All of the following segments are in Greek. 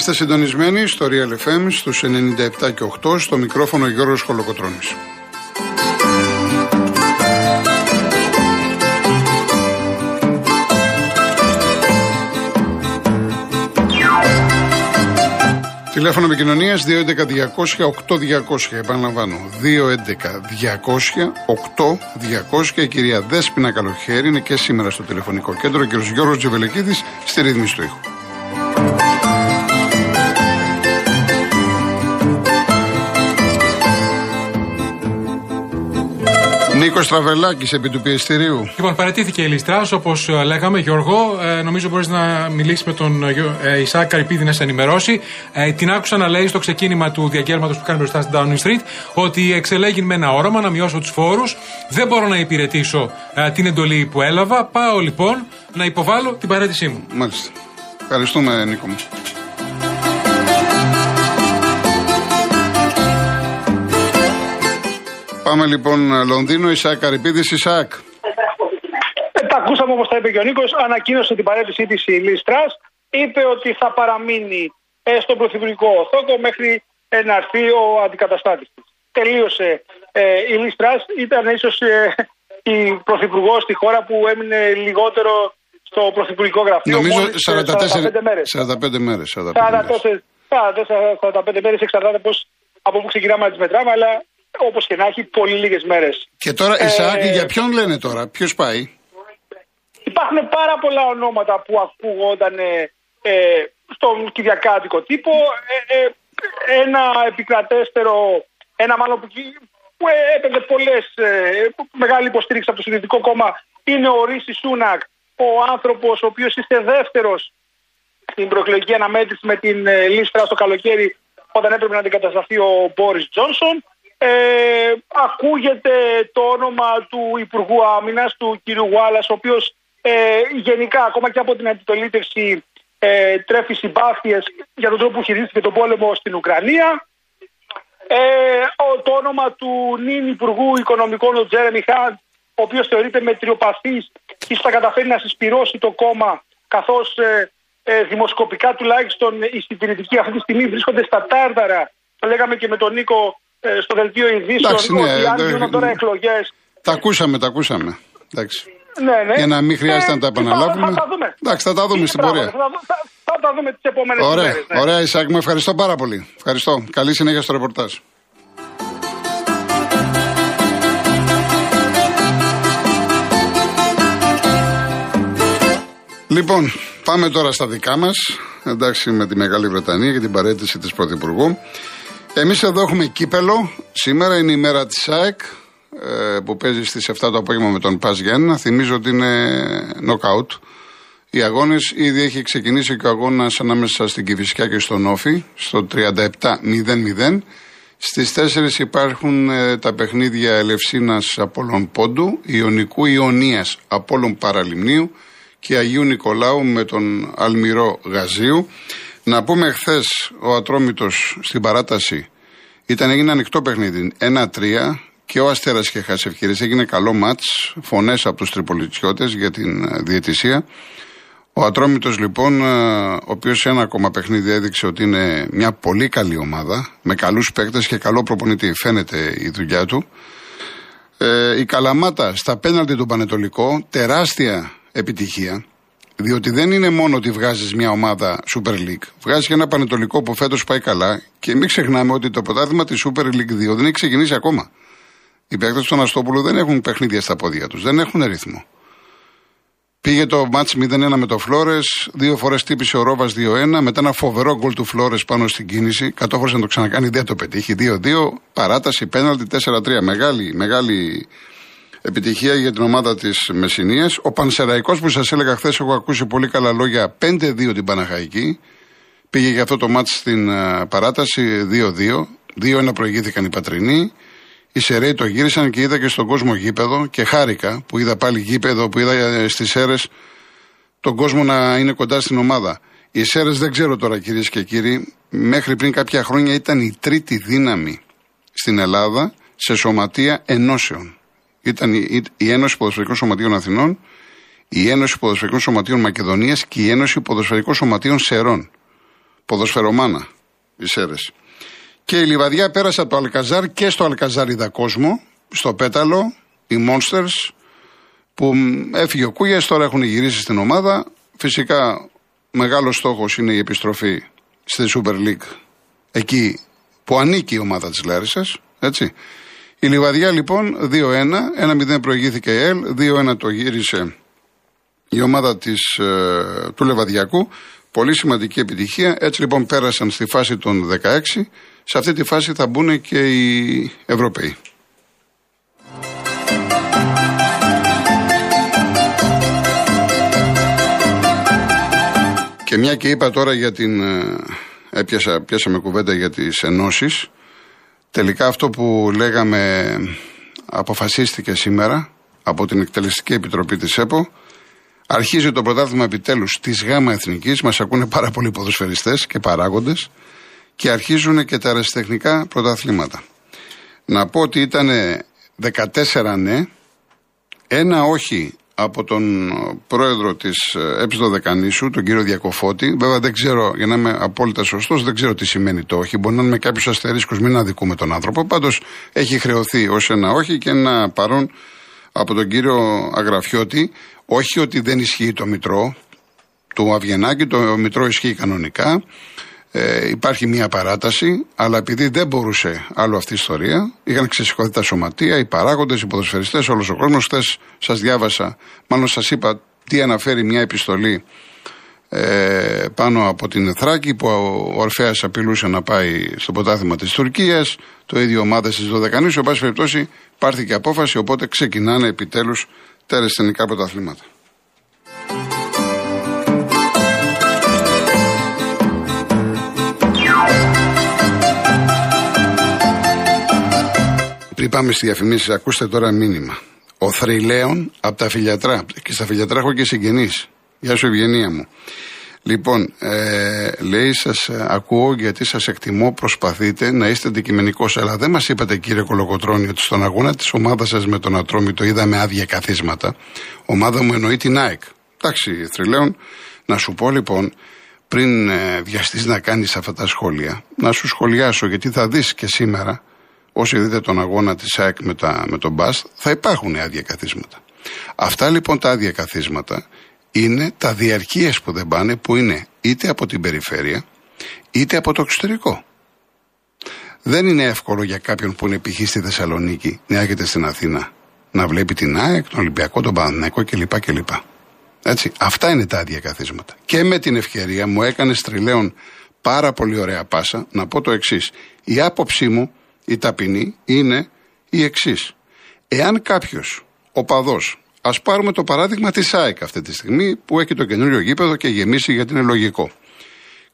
Είστε συντονισμένοι στο Real FM στους 97 και 8 στο μικρόφωνο Γιώργος Χολοκοτρώνης. Τηλέφωνο επικοινωνίας 211-200-8200. Επαναλαμβάνω. 211-200-8200. Η κυρία Δέσπινα Καλοχέρη είναι και σήμερα στο τηλεφωνικό κέντρο. Ο κ. Γιώργος Τζεβελεκίδης στη ρύθμιση του ήχου. Νίκος Τραβελάκης επί του πιεστηρίου. Λοιπόν, παρατήθηκε η Λιστρά, όπως ε, λέγαμε, Γιώργο. Ε, νομίζω μπορείς να μιλήσεις με τον ε, Ισaac Καρυπίδη να σε ενημερώσει. Ε, την άκουσα να λέει στο ξεκίνημα του διαγγέλματος που κάνει μπροστά στην Downing Street ότι εξελέγει με ένα όραμα να μειώσω τους φόρους. Δεν μπορώ να υπηρετήσω ε, την εντολή που έλαβα. Πάω λοιπόν να υποβάλω την παρέτησή μου. Μάλιστα. Ευχαριστούμε, Νίκο μου. Πάμε λοιπόν Λονδίνο, Ισάκ Καρυπίδης, Ισάκ. Ε, τα ακούσαμε όπως τα είπε και ο Νίκος. Ανακοίνωσε την παρέτησή της η Λίστρα. Είπε ότι θα παραμείνει ε, στον πρωθυπουργικό θόκο μέχρι ε, να έρθει ο αντικαταστάτης της. Τελείωσε ε, η Λίστρα. Ήταν ίσως ε, η πρωθυπουργός στη χώρα που έμεινε λιγότερο στο πρωθυπουργικό γραφείο. Νομίζω 44, 45 μέρες. 45 μέρες. 45 μέρες εξαρτάται πώς, από πού ξεκινάμε να τις μετράμε, αλλά όπως και να έχει, πολύ λίγες μέρες. Και τώρα, ε, Ισαάκ, για ποιον λένε τώρα, ποιος πάει; Υπάρχουν πάρα πολλά ονόματα που ακούγονταν ε, ε, στον Κυριακάτικο τύπο. Ε, ε, ένα επικρατέστερο, ένα μάλλον που, που έπαιρνε πολλές, μεγάλη υποστήριξη από το Συνδετικό Κόμμα είναι ο Ρίσης Σούνακ, ο άνθρωπος ο οποίος είστε δεύτερος στην προεκλογική αναμέτρηση με την Λιζ Τρας στο καλοκαίρι όταν έπρεπε να αντικατασταθεί ο Μπόρις Τζόνσον. Ε, ακούγεται το όνομα του Υπουργού Άμυνας, του κ. Γουάλας, ο οποίος ε, γενικά ακόμα και από την αντιτολίτευση ε, τρέφει συμπάθειες για τον τρόπο που χειρίστηκε τον πόλεμο στην Ουκρανία. Ε, το όνομα του νυν Υπουργού Οικονομικών, ο Τζέρεμι Χαντ, ο οποίος θεωρείται μετριοπαθής και θα καταφέρει να συσπυρώσει το κόμμα, καθώς ε, ε, δημοσκοπικά τουλάχιστον οι συντηρητικοί αυτή τη στιγμή βρίσκονται στα τάρταρα. Το λέγαμε και με τον Νίκο ε, στο δελτίο ειδήσεων Εντάξει, ναι, ότι αν γίνουν τώρα εκλογέ. Τα ακούσαμε, τα ακούσαμε. Εντάξει. Ναι, ναι. Για να μην χρειάζεται ε, να τα επαναλάβουμε. Θα, θα, δούμε. Εντάξει, θα τα δούμε στην πορεία. Θα, θα, θα, τα δούμε τις επόμενες Ωραία, μέρες, ναι. ωραία, Ισάκ, μου ευχαριστώ πάρα πολύ. Ευχαριστώ. Καλή συνέχεια στο ρεπορτάζ. Λοιπόν, πάμε τώρα στα δικά μας. Εντάξει, με τη Μεγάλη Βρετανία και την παρέτηση της Πρωθυπουργού. Εμείς εδώ έχουμε κύπελο. Σήμερα είναι η μέρα της ΑΕΚ ε, που παίζει στις 7 το απόγευμα με τον Πας Γιάννα. Θυμίζω ότι είναι νοκάουτ. Οι αγώνες ήδη έχει ξεκινήσει και ο αγώνας ανάμεσα στην Κυφυσιά και στον Όφη στο 37-0-0. Στις 4 υπάρχουν ε, τα παιχνίδια Ελευσίνας Απόλων Πόντου, Ιωνικού Ιωνίας Απόλων Παραλιμνίου και Αγίου Νικολάου με τον Αλμυρό Γαζίου. Να πούμε χθες ο Ατρόμητος στην παράταση ήταν, έγινε ανοιχτό παιχνίδι. 1-3 και ο Αστέρας είχε χάσει ευκαιρίες. Έγινε καλό ματ. Φωνές από τους τριπολιτσιώτες για την ε, διαιτησία. Ο Ατρόμητος λοιπόν, ε, ο οποίος σε ένα ακόμα παιχνίδι έδειξε ότι είναι μια πολύ καλή ομάδα, με καλούς παίκτες και καλό προπονητή. Φαίνεται η δουλειά του. Ε, η Καλαμάτα στα πέναλτι του Πανετολικό, τεράστια επιτυχία. Διότι δεν είναι μόνο ότι βγάζεις μια ομάδα Super League. Βγάζεις και ένα πανετολικό που φέτος πάει καλά. Και μην ξεχνάμε ότι το πρωτάθλημα της Super League 2 δεν έχει ξεκινήσει ακόμα. Οι παίκτες του Αναστόπουλου δεν έχουν παιχνίδια στα πόδια τους. Δεν έχουν ρυθμό. Πήγε το μάτς 0-1 με το Φλόρες, δύο φορές τύπησε ο Ρόβας 2-1, μετά ένα φοβερό γκολ του Φλόρες πάνω στην κίνηση. Κατόχωρησε να το ξανακάνει, δεν το πετύχει. 2-2, παράταση, πέναλτι 4-3. Μεγάλη, μεγάλη Επιτυχία για την ομάδα της Μεσσηνίας. Ο Πανσεραϊκός που σας έλεγα χθες, έχω ακούσει πολύ καλά λόγια. 5-2 την Παναχαϊκή. Πήγε για αυτό το μάτι στην uh, παράταση 2-2. 2-1 προηγήθηκαν οι Πατρινοί. Οι Σεραίοι το γύρισαν και είδα και στον κόσμο γήπεδο και χάρηκα που είδα πάλι γήπεδο, που είδα ε, στις αίρε τον κόσμο να είναι κοντά στην ομάδα. Οι Σέρες δεν ξέρω τώρα κυρίες και κύριοι, μέχρι πριν κάποια χρόνια ήταν η τρίτη δύναμη στην Ελλάδα σε σωματεία ενώσεων ήταν η Ένωση Ποδοσφαιρικών Σωματείων Αθηνών, η Ένωση Ποδοσφαιρικών Σωματείων Μακεδονίας και η Ένωση Ποδοσφαιρικών Σωματείων Σερών. ποδοσφαιρομάνα η Σέρες. Και η Λιβαδιά πέρασε από το Αλκαζάρ και στο Αλκαζάρ είδα κόσμο, στο Πέταλο, οι Monsters, που έφυγε ο Κούγιας, τώρα έχουν γυρίσει στην ομάδα. Φυσικά μεγάλος στόχος είναι η επιστροφή στη Super League, εκεί που ανήκει η ομάδα της Λάρισας, έτσι. Η Λιβαδιά λοιπόν 2-1, 1-0 προηγήθηκε η ΕΛ, 2-1 το γύρισε η ομάδα της, ε, του Λεβαδιακού. Πολύ σημαντική επιτυχία. Έτσι λοιπόν πέρασαν στη φάση των 16. Σε αυτή τη φάση θα μπουν και οι Ευρωπαίοι. Και μια και είπα τώρα για την. Ε, έπιασα, πιάσαμε κουβέντα για τις ενώσεις. Τελικά αυτό που λέγαμε αποφασίστηκε σήμερα από την Εκτελεστική Επιτροπή της ΕΠΟ. Αρχίζει το πρωτάθλημα επιτέλους της ΓΑΜΑ Εθνικής. Μας ακούνε πάρα πολλοί ποδοσφαιριστές και παράγοντες. Και αρχίζουν και τα αεραστεχνικά πρωταθλήματα. Να πω ότι ήταν 14 ναι, ένα όχι από τον πρόεδρο της ΕΠΣΔΟ Δεκανήσου, τον κύριο Διακοφώτη. Βέβαια δεν ξέρω, για να είμαι απόλυτα σωστός, δεν ξέρω τι σημαίνει το όχι. Μπορεί να είναι με κάποιους αστερίσκους, μην αδικούμε τον άνθρωπο. Πάντως έχει χρεωθεί ως ένα όχι και ένα παρόν από τον κύριο Αγραφιώτη. Όχι ότι δεν ισχύει το μητρό του Αβγενάκη, το μητρό ισχύει κανονικά. Ε, υπάρχει μια παράταση, αλλά επειδή δεν μπορούσε άλλο αυτή η ιστορία, είχαν ξεσηκωθεί τα σωματεία, οι παράγοντες, οι ποδοσφαιριστές, όλος ο κόσμος. Χθες σας διάβασα, μάλλον σας είπα τι αναφέρει μια επιστολή ε, πάνω από την Θράκη που ο Ορφέας απειλούσε να πάει στο ποτάθημα της Τουρκίας το ίδιο ομάδα της Δωδεκανής σε πάση περιπτώσει πάρθηκε απόφαση οπότε ξεκινάνε επιτέλους τα αριστερικά πρωταθλήματα. Πριν πάμε στη διαφημίση, ακούστε τώρα μήνυμα. Ο Θρυλαίων από τα φιλιατρά. Και στα φιλιατρά έχω και συγγενείς. Γεια σου, ευγενία μου. Λοιπόν, ε, λέει, σας ε, ακούω γιατί σας εκτιμώ, προσπαθείτε να είστε αντικειμενικός. Αλλά δεν μας είπατε, κύριε Κολοκοτρόνη, ότι στον αγώνα της ομάδας σας με τον Ατρόμητο είδαμε άδεια καθίσματα. Ομάδα μου εννοεί την ΑΕΚ. Εντάξει, Θρυλαίων, να σου πω λοιπόν, πριν ε, βιαστείς να κάνεις αυτά τα σχόλια, να σου σχολιάσω γιατί θα δεις και σήμερα όσοι δείτε τον αγώνα της ΑΕΚ με, με τον Μπαστ, θα υπάρχουν άδεια καθίσματα. Αυτά λοιπόν τα άδεια καθίσματα είναι τα διαρκείες που δεν πάνε, που είναι είτε από την περιφέρεια, είτε από το εξωτερικό. Δεν είναι εύκολο για κάποιον που είναι π.χ. στη Θεσσαλονίκη να έρχεται στην Αθήνα να βλέπει την ΑΕΚ, τον Ολυμπιακό, τον Παναθηναϊκό κλπ. κλπ. Έτσι, αυτά είναι τα άδεια καθίσματα. Και με την ευκαιρία μου έκανες στριλέον πάρα πολύ ωραία πάσα να πω το εξής. Η άποψή μου η ταπεινή είναι η εξής. Εάν κάποιος οπαδό, ας πάρουμε το παράδειγμα της ΑΕΚ αυτή τη στιγμή που έχει το καινούριο γήπεδο και γεμίσει γιατί είναι λογικό,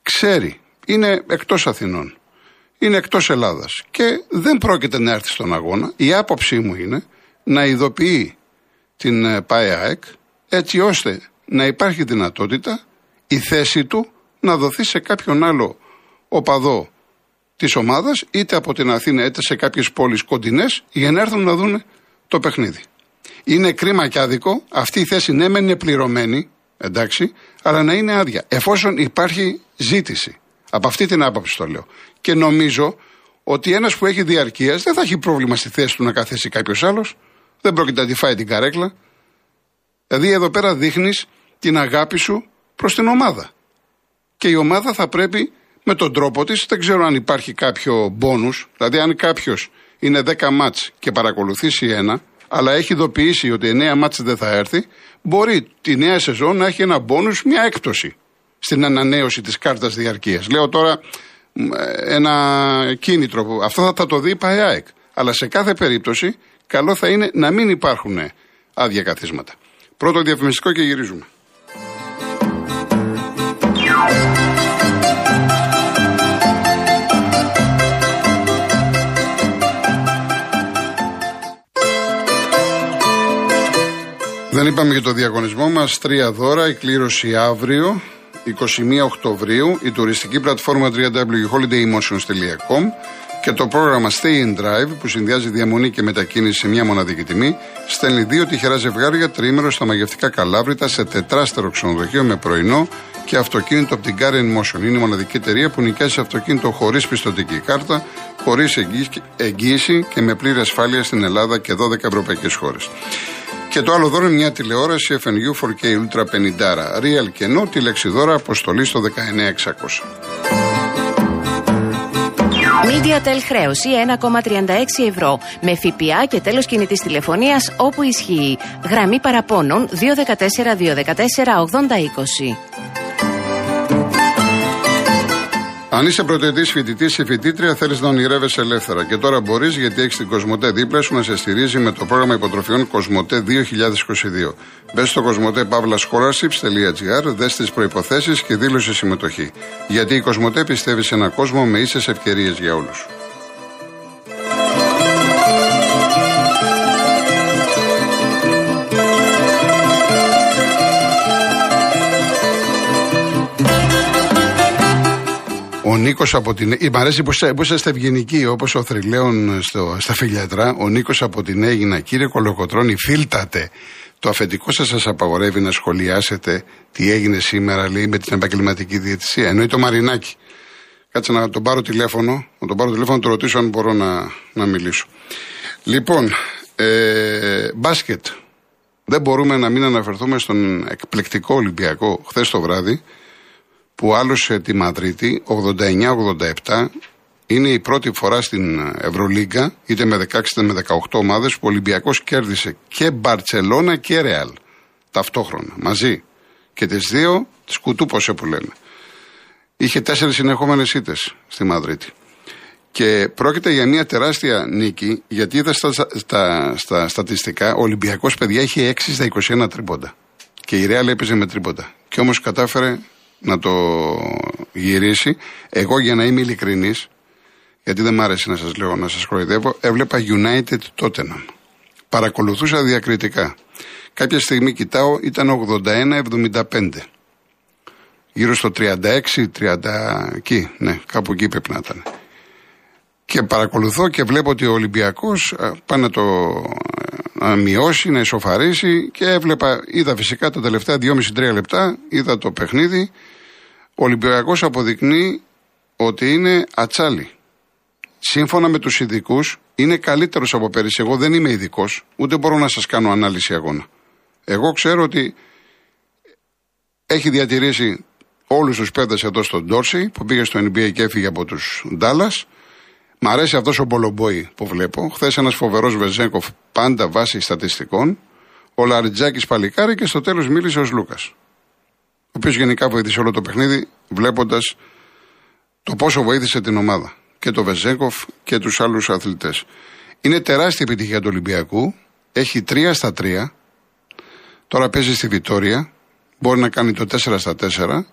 ξέρει, είναι εκτός Αθηνών, είναι εκτός Ελλάδας και δεν πρόκειται να έρθει στον αγώνα, η άποψή μου είναι να ειδοποιεί την ε, ΠΑΕΑΕΚ έτσι ώστε να υπάρχει δυνατότητα η θέση του να δοθεί σε κάποιον άλλο οπαδό της ομάδας, είτε από την Αθήνα είτε σε κάποιες πόλεις κοντινές, για να έρθουν να δουν το παιχνίδι. Είναι κρίμα και άδικο αυτή η θέση ναι, μεν είναι πληρωμένη, εντάξει, αλλά να είναι άδεια. Εφόσον υπάρχει ζήτηση. Από αυτή την άποψη το λέω. Και νομίζω ότι ένας που έχει διαρκείας δεν θα έχει πρόβλημα στη θέση του να καθίσει κάποιος άλλος. Δεν πρόκειται να τη φάει την καρέκλα. Δηλαδή εδώ πέρα δείχνεις την αγάπη σου προς την ομάδα. Και η ομάδα θα πρέπει με τον τρόπο της. Δεν ξέρω αν υπάρχει κάποιο μπόνου. Δηλαδή, αν κάποιος είναι 10 μάτς και παρακολουθήσει ένα, αλλά έχει ειδοποιήσει ότι 9 μάτς δεν θα έρθει, μπορεί τη νέα σεζόν να έχει ένα μπόνου, μια έκπτωση στην ανανέωση της κάρτας διαρκείας. Λέω τώρα ένα κίνητρο. Αυτό θα το δει η ΠΑΕΑΕΚ. Αλλά σε κάθε περίπτωση, καλό θα είναι να μην υπάρχουν άδεια καθίσματα. Πρώτο διαφημιστικό και γυρίζουμε. Δεν είπαμε για το διαγωνισμό μας. Τρία δώρα, η κλήρωση αύριο, 21 Οκτωβρίου, η τουριστική πλατφόρμα www.holidaymotions.com και το πρόγραμμα Stay in Drive που συνδυάζει διαμονή και μετακίνηση σε μια μοναδική τιμή στέλνει δύο τυχερά ζευγάρια τρίμερο στα μαγευτικά Καλάβρητα σε τετράστερο ξενοδοχείο με πρωινό και αυτοκίνητο από την Car Motion. Είναι η μοναδική εταιρεία που νοικιάζει αυτοκίνητο χωρίς πιστοτική κάρτα, χωρίς εγγύηση και με πλήρη ασφάλεια στην Ελλάδα και 12 ευρωπαϊκές χώρες. Και το άλλο δώρο είναι μια τηλεόραση FNU 4K Ultra 50 Real και No, τη λεξιδόρα αποστολή στο 19600. MediaTel χρέωση 1,36 ευρώ με ΦΠΑ και τέλος κινητής τηλεφωνίας όπου ισχύει. Γραμμή παραπώνων 214 214 8020. Αν είσαι πρωτοετής φοιτητής ή φοιτήτρια, θέλεις να ονειρεύεσαι ελεύθερα. Και τώρα μπορείς γιατί έχεις την Κοσμοτέ δίπλα σου να σε στηρίζει με το πρόγραμμα υποτροφιών Κοσμοτέ 2022. Μπες στο κοσμοτέ.scholarships.gr, δες τις προποθέσει και δήλωσε συμμετοχή. Γιατί η Κοσμοτέ πιστεύει σε έναν κόσμο με ίσες ευκαιρίες για όλους. Ο Νίκος από την. Μ' αρέσει που είσαστε ευγενικοί, όπως ο Θρυλαίων στα φιλιατρά. Ο Νίκος από την Έγινα, κύριε Κολοκοτρόνη, φίλτατε. Το αφεντικό σας σας απαγορεύει να σχολιάσετε τι έγινε σήμερα, λέει, με την επαγγελματική διαιτησία. Εννοεί το Μαρινάκι. Κάτσε να τον πάρω τηλέφωνο, να τον πάρω τηλέφωνο να το ρωτήσω αν μπορώ να, να μιλήσω. Λοιπόν, ε, μπάσκετ. Δεν μπορούμε να μην αναφερθούμε στον εκπληκτικό Ολυμπιακό χθες το βράδυ που άλωσε τη Μαδρίτη 89-87 είναι η πρώτη φορά στην Ευρωλίγκα, είτε με 16 είτε με 18 ομάδες, που ο Ολυμπιακός κέρδισε και Μπαρτσελώνα και Ρεάλ ταυτόχρονα, μαζί. Και τις δύο τις κουτούπωσε που λένε. Είχε τέσσερις συνεχόμενες ήττες στη Μαδρίτη. Και πρόκειται για μια τεράστια νίκη, γιατί είδα στα, στα, στα στατιστικά, ο Ολυμπιακός παιδιά είχε 6 στα 21 τρίποντα. Και η Ρεάλ έπαιζε με τρίποντα. Και όμως κατάφερε να το γυρίσει. Εγώ για να είμαι ειλικρινής, γιατί δεν μ' άρεσε να σας λέω να σας κοροϊδεύω, έβλεπα United Tottenham. Παρακολουθούσα διακριτικά. Κάποια στιγμή κοιτάω, ήταν 81-75. Γύρω στο 36-30, εκεί, ναι, κάπου εκεί πρέπει να ήταν. Και παρακολουθώ και βλέπω ότι ο Ολυμπιακός πάει να το να μειώσει, να ισοφαρίσει και έβλεπα, είδα φυσικά τα τελευταία 2,5-3 λεπτά, είδα το παιχνίδι. Ο Ολυμπιακός αποδεικνύει ότι είναι ατσάλι. Σύμφωνα με τους ειδικούς, είναι καλύτερος από πέρυσι. Εγώ δεν είμαι ειδικός, ούτε μπορώ να σας κάνω ανάλυση αγώνα. Εγώ ξέρω ότι έχει διατηρήσει όλους τους παίδες εδώ στον Ντόρσι που πήγε στο NBA και έφυγε από τους Ντάλλας Μ' αρέσει αυτός ο Μπολομπόη που βλέπω. Χθες ένας φοβερός Βεζέγκοφ πάντα βάσει στατιστικών. Ο Λαριτζάκης παλικάρι και στο τέλος μίλησε ο Λούκας. Ο οποίος γενικά βοήθησε όλο το παιχνίδι, βλέποντας το πόσο βοήθησε την ομάδα. Και το Βεζέγκοφ και τους άλλους αθλητές. Είναι τεράστια επιτυχία του Ολυμπιακού. Έχει 3 στα 3. Τώρα παίζει στη Βιτόρια. Μπορεί να κάνει το 4 στα 4.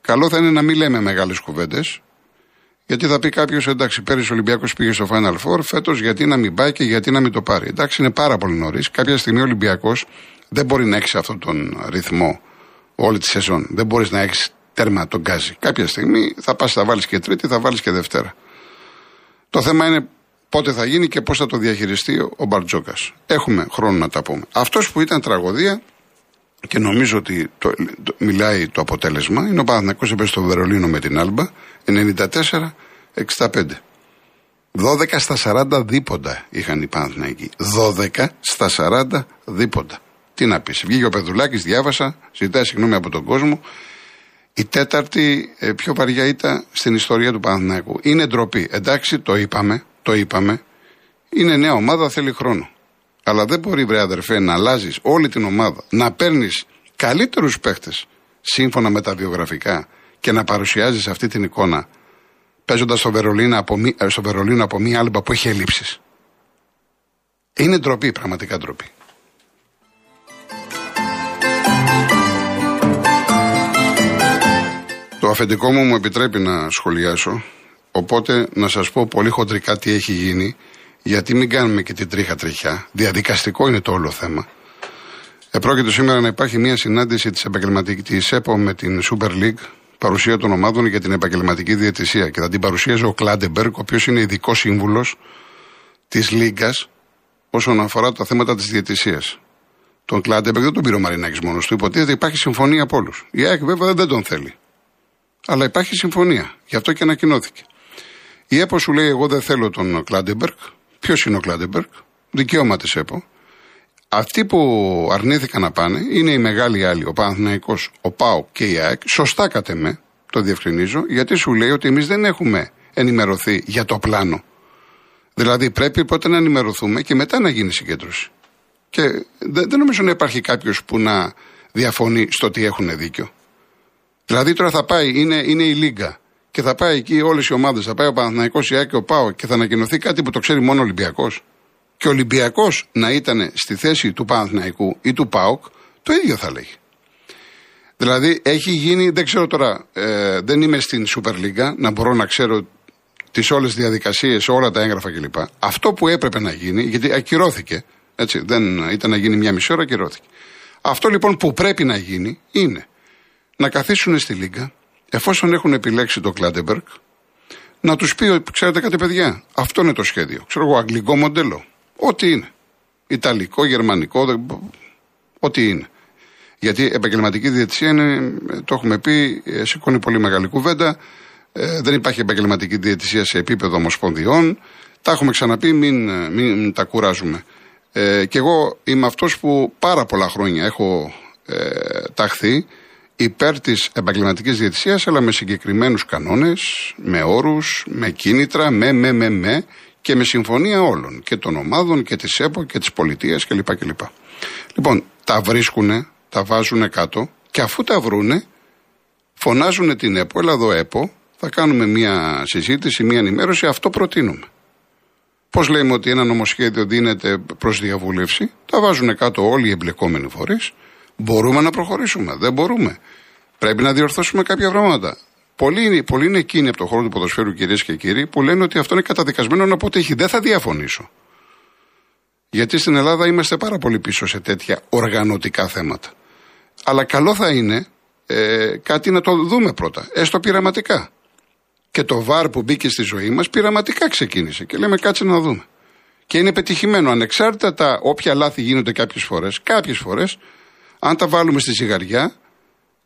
Καλό θα είναι να μην λέμε μεγάλες κουβέντες. Γιατί θα πει κάποιος, εντάξει, πέρυσι ο Ολυμπιακός πήγε στο Final Four, φέτος γιατί να μην πάει και γιατί να μην το πάρει. Εντάξει, είναι πάρα πολύ νωρίς. Κάποια στιγμή ο Ολυμπιακός δεν μπορεί να έχει αυτόν τον ρυθμό όλη τη σεζόν. Δεν μπορείς να έχεις τέρμα τον γκάζι. Κάποια στιγμή θα πας, θα βάλεις και Τρίτη, θα βάλεις και Δευτέρα. Το θέμα είναι πότε θα γίνει και πώς θα το διαχειριστεί ο Μπαρτζόκας. Έχουμε χρόνο να τα πούμε. Αυτός που ήταν τραγωδία και νομίζω ότι το, το, μιλάει το αποτέλεσμα είναι ο Παναθηναϊκός έπαιζε στο Βερολίνο με την Άλμπα 94-65. 12 στα 40 δίποντα είχαν οι Παναθηναϊκοί. 12 στα 40 δίποντα. Τι να πεις. Βγήκε ο Πεδουλάκης, διάβασα, ζητάει συγγνώμη από τον κόσμο. Η τέταρτη ε, πιο βαριά ήταν στην ιστορία του Παναθηναϊκού. Είναι ντροπή. Εντάξει, το είπαμε, το είπαμε. Είναι νέα ομάδα, θέλει χρόνο. Αλλά δεν μπορεί, βρε αδερφέ, να αλλάζεις όλη την ομάδα, να παίρνεις καλύτερους παίχτες σύμφωνα με τα βιογραφικά και να παρουσιάζεις αυτή την εικόνα παίζοντας στο Βερολίνο από, ε, στο Βερολίνο από μία άλμπα που έχει ελλείψεις. Είναι ντροπή, πραγματικά ντροπή. Το αφεντικό μου μου επιτρέπει να σχολιάσω, οπότε να σας πω πολύ χοντρικά τι έχει γίνει, γιατί μην κάνουμε και την τρίχα τριχιά. Διαδικαστικό είναι το όλο θέμα. Επρόκειτο σήμερα να υπάρχει μια συνάντηση της επαγγελματική της ΕΠΟ με την Super League, παρουσία των ομάδων για την επαγγελματική διαιτησία. Και θα την παρουσίαζε ο Κλάντεμπεργκ, ο οποίος είναι ειδικός σύμβουλος της Λίγκας όσον αφορά τα θέματα της διαιτησίας. Τον Κλάντεμπεργκ δεν τον πήρε ο Μαρινάκης μόνος του. Υποτίθεται υπάρχει συμφωνία από όλους. Η ΑΕΚ βέβαια δεν τον θέλει. Αλλά υπάρχει συμφωνία. Γι' αυτό και ανακοινώθηκε. Η ΕΠΟ σου λέει: Εγώ δεν θέλω τον Κλάντεμπεργκ. Ποιος είναι ο Κλάντεμπεργκ, δικαίωμα της ΕΠΟ. Αυτοί που αρνήθηκαν να πάνε είναι οι μεγάλοι άλλοι, ο Παναθηναϊκός, ο ΠΑΟΚ και η ΑΕΚ. Σωστά κατ' εμέ, το διευκρινίζω, γιατί σου λέει ότι εμείς δεν έχουμε ενημερωθεί για το πλάνο. Δηλαδή πρέπει πρώτα να ενημερωθούμε και μετά να γίνει συγκέντρωση. Και δεν, δεν νομίζω να υπάρχει κάποιος που να διαφωνεί στο ότι έχουν δίκιο. Δηλαδή τώρα θα πάει, είναι, είναι η Λίγκα και θα πάει εκεί όλες οι ομάδες, θα πάει ο Παναθηναϊκός, η ΑΕΚ και ο ΠΑΟ και θα ανακοινωθεί κάτι που το ξέρει μόνο ο Ολυμπιακός. Και ο Ολυμπιακός να ήταν στη θέση του Παναθηναϊκού ή του ΠΑΟΚ, το ίδιο θα λέγει. Δηλαδή έχει γίνει, δεν ξέρω τώρα, ε, δεν είμαι στην Super League να μπορώ να ξέρω τις όλες διαδικασίες, όλα τα έγγραφα κλπ. Αυτό που έπρεπε να γίνει, γιατί ακυρώθηκε, έτσι, δεν ήταν να γίνει μια μισή ώρα, ακυρώθηκε. Αυτό λοιπόν που πρέπει να γίνει είναι να καθίσουν στη Λίγκα, εφόσον έχουν επιλέξει το Κλάντεμπεργκ, να τους πει, ξέρετε κάτι παιδιά, αυτό είναι το σχέδιο. Ξέρω εγώ, αγγλικό μοντέλο. Ό,τι είναι. Ιταλικό, γερμανικό, ό,τι είναι. Γιατί επαγγελματική διαιτησία είναι, το έχουμε πει, ε, σηκώνει πολύ μεγάλη κουβέντα. Ε, δεν υπάρχει επαγγελματική διαιτησία σε επίπεδο ομοσπονδιών. Τα έχουμε ξαναπεί, μην, ε, μην τα κουράζουμε. Ε, και εγώ είμαι αυτός που πάρα πολλά χρόνια έχω ε, ταχθεί υπέρ της επαγγελματικής διαιτησίας, αλλά με συγκεκριμένους κανόνες, με όρους, με κίνητρα, με, με, με, με και με συμφωνία όλων και των ομάδων και της ΕΠΟ και της πολιτείας κλπ. κλπ. Λοιπόν, τα βρίσκουν, τα βάζουν κάτω και αφού τα βρούνε, φωνάζουν την ΕΠΟ, έλα εδώ ΕΠΟ, θα κάνουμε μια συζήτηση, μια ενημέρωση, αυτό προτείνουμε. Πώς λέμε ότι ένα νομοσχέδιο δίνεται προς διαβούλευση, τα βάζουν κάτω όλοι οι εμπλεκόμενοι φορείς. Μπορούμε να προχωρήσουμε. Δεν μπορούμε. Πρέπει να διορθώσουμε κάποια πράγματα. Πολλοί, πολλοί είναι εκείνοι από το χώρο του ποδοσφαίρου, κυρίες και κύριοι, που λένε ότι αυτό είναι καταδικασμένο να αποτύχει. Δεν θα διαφωνήσω. Γιατί στην Ελλάδα είμαστε πάρα πολύ πίσω σε τέτοια οργανωτικά θέματα. Αλλά καλό θα είναι ε, κάτι να το δούμε πρώτα, έστω πειραματικά. Και το βάρ που μπήκε στη ζωή μας πειραματικά ξεκίνησε. Και λέμε κάτσε να δούμε. Και είναι πετυχημένο. Ανεξάρτητα τα όποια λάθη γίνονται κάποιες φορές, κάποιες φορές, αν τα βάλουμε στη ζυγαριά,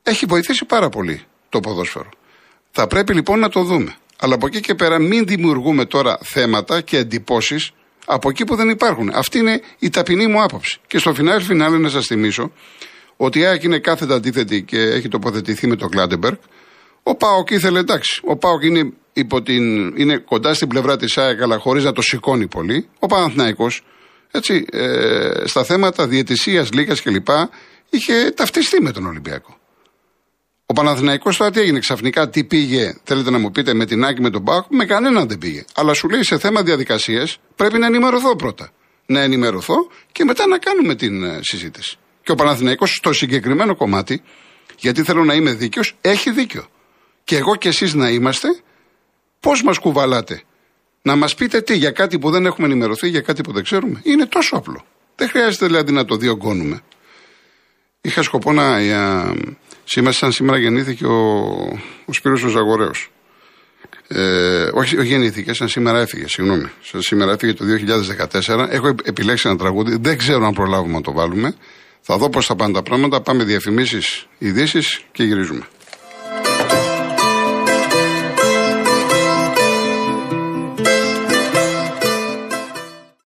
έχει βοηθήσει πάρα πολύ το ποδόσφαιρο. Θα πρέπει λοιπόν να το δούμε. Αλλά από εκεί και πέρα μην δημιουργούμε τώρα θέματα και εντυπώσεις από εκεί που δεν υπάρχουν. Αυτή είναι η ταπεινή μου άποψη. Και στο φινάλ φινάλε να σας θυμίσω ότι η ΑΕΚ είναι κάθετα αντίθετη και έχει τοποθετηθεί με τον Κλάντεμπεργκ. Ο ΠΑΟΚ ήθελε εντάξει. Ο ΠΑΟΚ είναι, υπό την, είναι κοντά στην πλευρά της ΑΕΚ, αλλά χωρίς να το σηκώνει πολύ. Ο Παναθηναϊκός, έτσι, ε, στα θέματα διαιτησίας, Λίγκα κλπ. Είχε ταυτιστεί με τον Ολυμπιακό. Ο Παναθηναϊκός τώρα τι έγινε ξαφνικά, τι πήγε, θέλετε να μου πείτε, με την ΑΕΚ, με τον ΠΑΟΚ, με κανέναν δεν πήγε. Αλλά σου λέει σε θέμα διαδικασίε πρέπει να ενημερωθώ πρώτα. Να ενημερωθώ και μετά να κάνουμε την ε, συζήτηση. Και ο Παναθηναϊκός στο συγκεκριμένο κομμάτι, γιατί θέλω να είμαι δίκαιος, έχει δίκιο και εγώ και εσείς να είμαστε, πώς μας κουβαλάτε; Να μας πείτε τι για κάτι που δεν έχουμε ενημερωθεί, για κάτι που δεν ξέρουμε. Είναι τόσο απλό. Δεν χρειάζεται δηλαδή να το διωγγώνουμε. Είχα σκοπό να... σήμερα, σαν σήμερα γεννήθηκε ο, ο Σπύρος ο Ζαγορέος. Ε, όχι, όχι γεννήθηκε, σαν σήμερα έφυγε, συγγνώμη. Σαν σήμερα έφυγε το 2014. Έχω επιλέξει ένα τραγούδι, δεν ξέρω αν προλάβουμε να το βάλουμε. Θα δω πώς θα πάνε τα πράγματα. Πάμε διαφημίσεις, ειδήσεις και γυρίζουμε.